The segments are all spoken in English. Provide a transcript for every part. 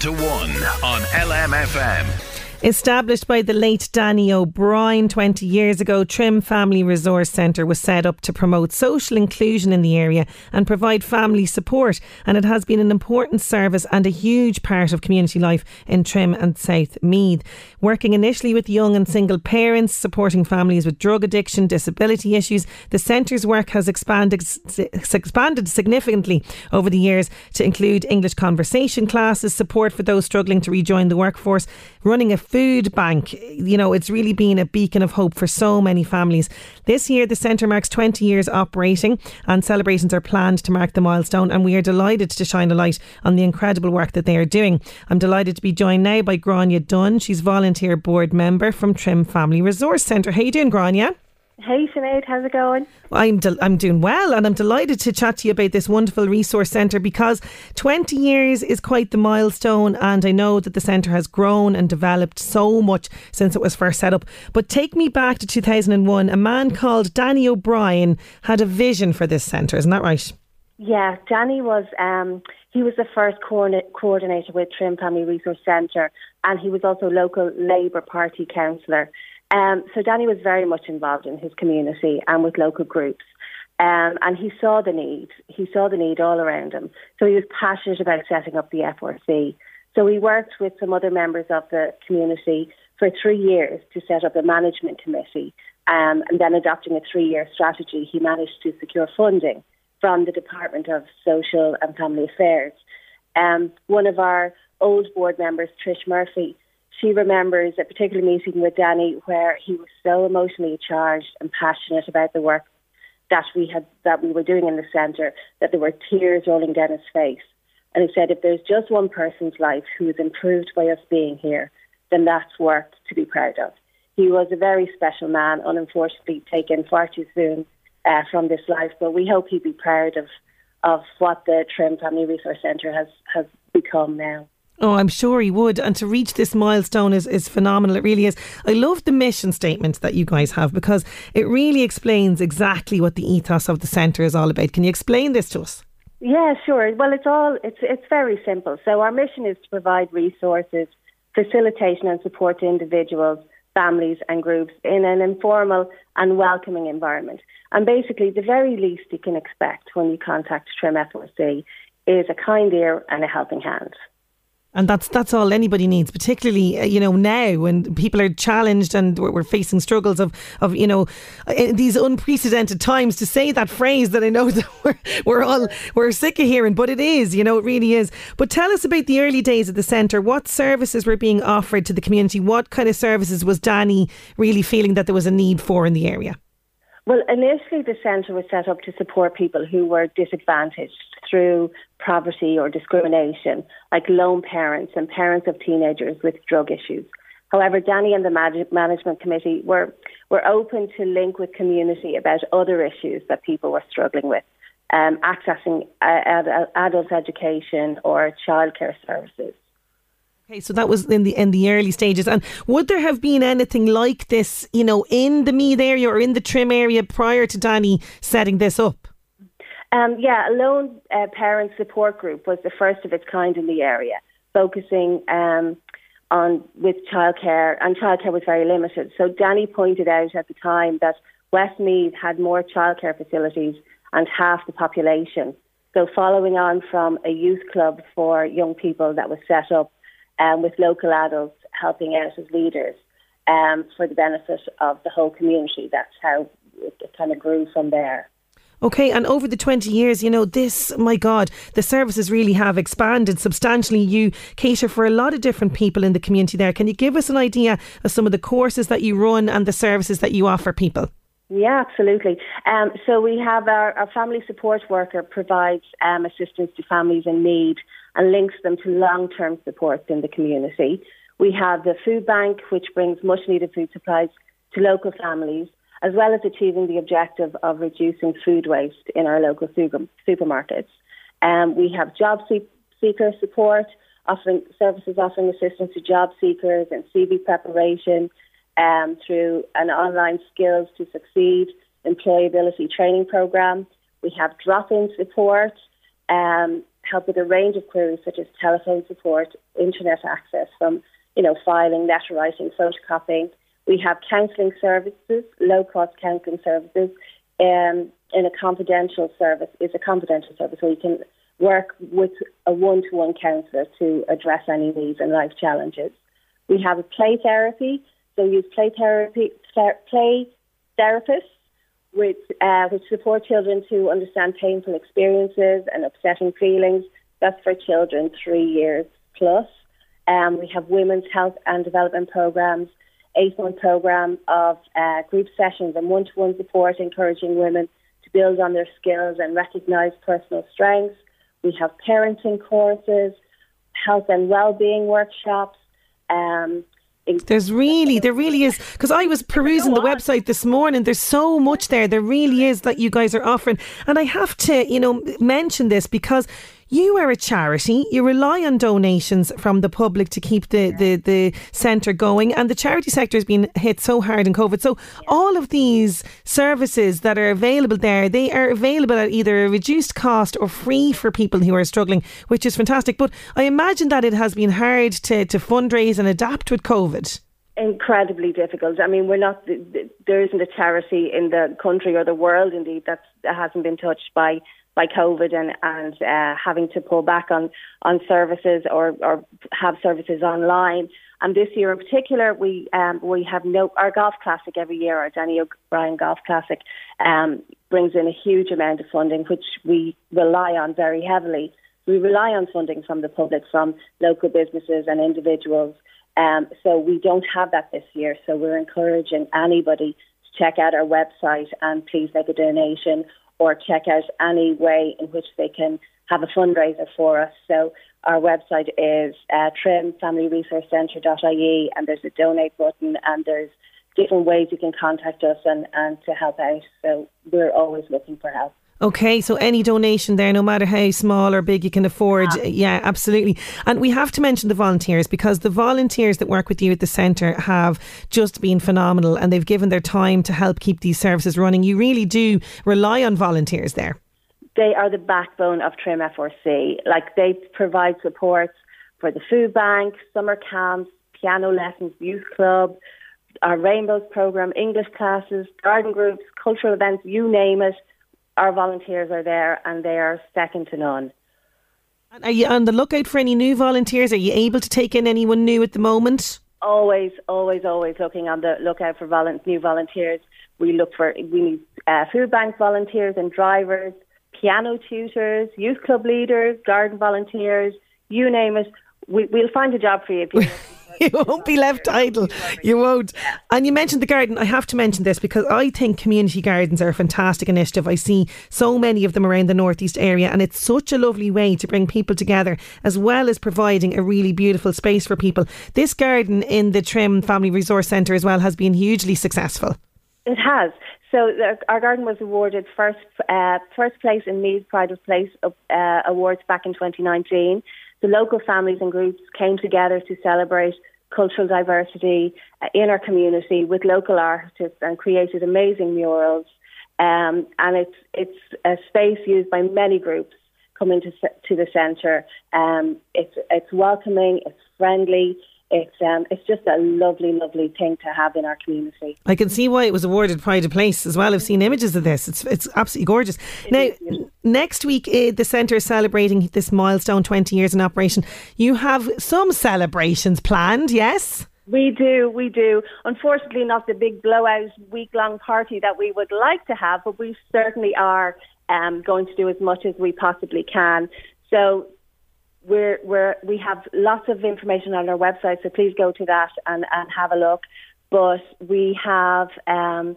To one on LMFM. Established by the late Danny O'Brien 20 years ago, Trim Family Resource Centre was set up to promote social inclusion in the area and provide family support. And it has been an important service and a huge part of community life in Trim and South Meath. Working initially with young and single parents, supporting families with drug addiction, disability issues, the centre's work has expanded, expanded significantly over the years to include English conversation classes, support for those struggling to rejoin the workforce, running a food bank. You know, it's really been a beacon of hope for so many families. This year, the centre marks 20 years operating, and celebrations are planned to mark the milestone. And we are delighted to shine a light on the incredible work that they are doing. I'm delighted to be joined now by Grania Dunn. She's volunteer board member from Trim Family Resource Centre. How you doing, Grania? Hey Sinead, how's it going? I'm I'm doing well, and I'm delighted to chat to you about this wonderful resource centre because 20 years is quite the milestone, and I know that the centre has grown and developed so much since it was first set up. But take me back to 2001. A man called Danny O'Brien had a vision for this centre, isn't that right? Yeah, Danny was um, he was the first co- coordinator with Trim Family Resource Centre, and he was also local Labour Party councillor. Um, so Danny was very much involved in his community and with local groups. Um, and he saw the need. He saw the need all around him. So he was passionate about setting up the FRC. So he worked with some other members of the community for three years to set up a management committee. Um, and then adopting a three year strategy, he managed to secure funding from the Department of Social and Family Affairs. Um, one of our old board members, Trish Murphy, she remembers a particular meeting with Danny where he was so emotionally charged and passionate about the work that we had that we were doing in the centre that there were tears rolling down his face. And he said, if there's just one person's life who is improved by us being here, then that's worth to be proud of. He was a very special man, unfortunately taken far too soon uh, from this life, but we hope he'd be proud of of what the Trim Family Resource Centre has has become now. Oh, I'm sure he would. And to reach this milestone is, is phenomenal. It really is. I love the mission statement that you guys have because it really explains exactly what the ethos of the centre is all about. Can you explain this to us? Yeah, sure. Well, it's all it's it's very simple. So our mission is to provide resources, facilitation and support to individuals, families and groups in an informal and welcoming environment. And basically, the very least you can expect when you contact Trim FRC is a kind ear and a helping hand and that's that's all anybody needs, particularly uh, you know now when people are challenged and we're, we're, facing struggles of of you know uh, these unprecedented times. To say that phrase that I know that we're we're all we're sick of hearing, but it is, you know, it really is. But tell us about the early days of the centre. What services were being offered to the community? What kind of services was Danny really feeling that there was a need for in the area? Well, initially the centre was set up to support people who were disadvantaged through poverty or discrimination, like lone parents and parents of teenagers with drug issues. However, Danny and the management committee were, were open to link with community about other issues that people were struggling with, um, accessing uh, adult education or childcare services. Okay, so that was in the in the early stages. And would there have been anything like this, you know, in the Meath area or in the Trim area prior to Danny setting this up? Um, yeah, a lone uh, parent support group was the first of its kind in the area, focusing um, on with childcare, and childcare was very limited. So Danny pointed out at the time that Westmeath had more childcare facilities and half the population. So, following on from a youth club for young people that was set up um, with local adults helping out as leaders um, for the benefit of the whole community. That's how it kind of grew from there. Okay, and over the 20 years, you know, this, my God, the services really have expanded substantially. You cater for a lot of different people in the community there. Can you give us an idea of some of the courses that you run and the services that you offer people? Yeah, absolutely. Um, so we have our, our, family support worker provides um, assistance to families in need and links them to long-term supports in the community. We have the food bank, which brings much-needed food supplies to local families, as well as achieving the objective of reducing food waste in our local super, supermarkets. Um, we have job seeker support, offering services offering assistance to job seekers and CV preparation um, through an online skills to succeed employability training program. We have drop-in support, um, help with a range of queries such as telephone support, internet access from you know filing, letter writing, photocopying. We have counselling services, low-cost counselling services, um, in a confidential service. Is a confidential service where you can work with a one-to-one counsellor to address any needs and life challenges. We have a play therapy they use play therapy, play therapists, which, uh, which support children to understand painful experiences and upsetting feelings. That's for children three years plus. Um, we have women's health and development programs, eight month program of uh, group sessions and one to one support, encouraging women to build on their skills and recognise personal strengths. We have parenting courses, health and well-being workshops, um, there's really, there really is. Because I was perusing the website this morning. There's so much there. There really is that you guys are offering. And I have to, you know, mention this because you are a charity. You rely on donations from the public to keep the, the, the centre going. And the charity sector has been hit so hard in COVID. So all of these services that are available there, they are available at either a reduced cost or free for people who are struggling, which is fantastic. But I imagine that it has been hard to, to fundraise and adapt with COVID incredibly difficult. I mean, we're not there isn't a charity in the country or the world, indeed, that's, that hasn't been touched by by COVID and and uh, having to pull back on on services or or have services online. And this year in particular, we um, we have no our golf classic every year. Our Danny O'Brien Golf Classic um, brings in a huge amount of funding, which we rely on very heavily. We rely on funding from the public, from local businesses and individuals. Um, so we don't have that this year. So we're encouraging anybody to check out our website and please make a donation or check out any way in which they can have a fundraiser for us. So our website is uh, trimfamilyresourcecentre.ie and there's a donate button and there's different ways you can contact us and, and to help out. So we're always looking for help. Okay, so any donation there, no matter how small or big you can afford, yeah. yeah, absolutely. And we have to mention the volunteers because the volunteers that work with you at the centre have just been phenomenal and they've given their time to help keep these services running. You really do rely on volunteers there. They are the backbone of Trim FRC. Like they provide support for the food bank, summer camps, piano lessons, youth club, our Rainbows program, English classes, garden groups, cultural events, you name it our volunteers are there and they are second to none. Are you on the lookout for any new volunteers? Are you able to take in anyone new at the moment? Always, always, always looking on the lookout for volu- new volunteers. We look for we need uh, food bank volunteers and drivers, piano tutors, youth club leaders, garden volunteers, you name it. We, will find a job for you if you. you won't be left idle. You won't. And you mentioned the garden. I have to mention this because I think community gardens are a fantastic initiative. I see so many of them around the northeast area, and it's such a lovely way to bring people together as well as providing a really beautiful space for people. This garden in the Trim Family Resource Centre as well has been hugely successful. It has. So our garden was awarded first uh, first place in Meath Pride of Place uh, awards back in 2019 the local families and groups came together to celebrate cultural diversity uh, in our community with local artists and created amazing murals. Um, and it's it's a space used by many groups coming to to the centre. Um, it's it's welcoming, it's friendly, it's um, it's just a lovely, lovely thing to have in our community. I can see why it was awarded Pride of Place as well. I've seen images of this. It's it's absolutely gorgeous. It now, next week uh, the centre is celebrating this milestone, twenty years in operation. You have some celebrations planned, yes? We do, we do. Unfortunately, not the big blowout week long party that we would like to have, but we certainly are um, going to do as much as we possibly can. So we're, we're, we have lots of information on our website, so please go to that and, and have a look. But we have, um,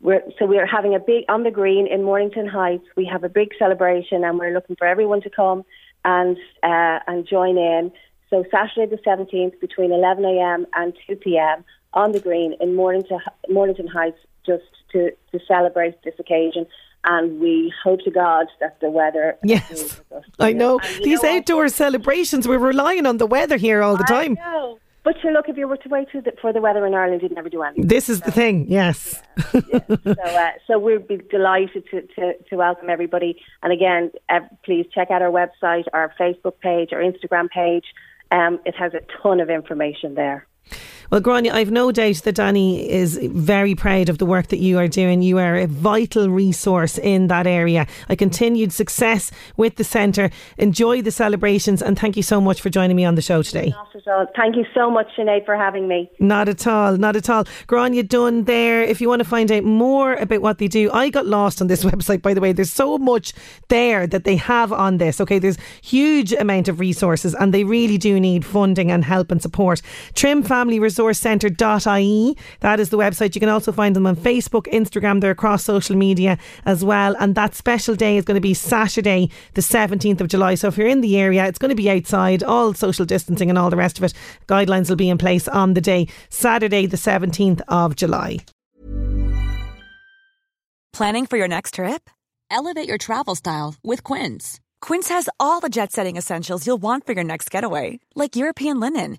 we're, so we're having a big, on the green in Mornington Heights, we have a big celebration and we're looking for everyone to come and, uh, and join in. So Saturday the 17th between 11am and 2pm on the green in Mornington, Mornington Heights just to, to celebrate this occasion and we hope to God that the weather. Yes, I know these know outdoor what? celebrations. We're relying on the weather here all the time. But you look, if you were to wait for the weather in Ireland, you'd never do anything. This is so, the thing, yes. Yeah, yeah. so, uh, so we'd be delighted to, to, to welcome everybody. And again, uh, please check out our website, our Facebook page, our Instagram page. Um, it has a ton of information there. Well, Grania, I've no doubt that Danny is very proud of the work that you are doing. You are a vital resource in that area. A continued success with the centre. Enjoy the celebrations and thank you so much for joining me on the show today. Not at all. Thank you so much, Sinead, for having me. Not at all. Not at all. Grania Dunn there. If you want to find out more about what they do, I got lost on this website, by the way. There's so much there that they have on this. Okay, there's huge amount of resources and they really do need funding and help and support. Trim Family Resort resourcecentre.ie. That is the website. You can also find them on Facebook, Instagram, they're across social media as well. And that special day is going to be Saturday, the 17th of July. So if you're in the area, it's going to be outside, all social distancing and all the rest of it. Guidelines will be in place on the day, Saturday, the 17th of July. Planning for your next trip? Elevate your travel style with Quince. Quince has all the jet setting essentials you'll want for your next getaway, like European linen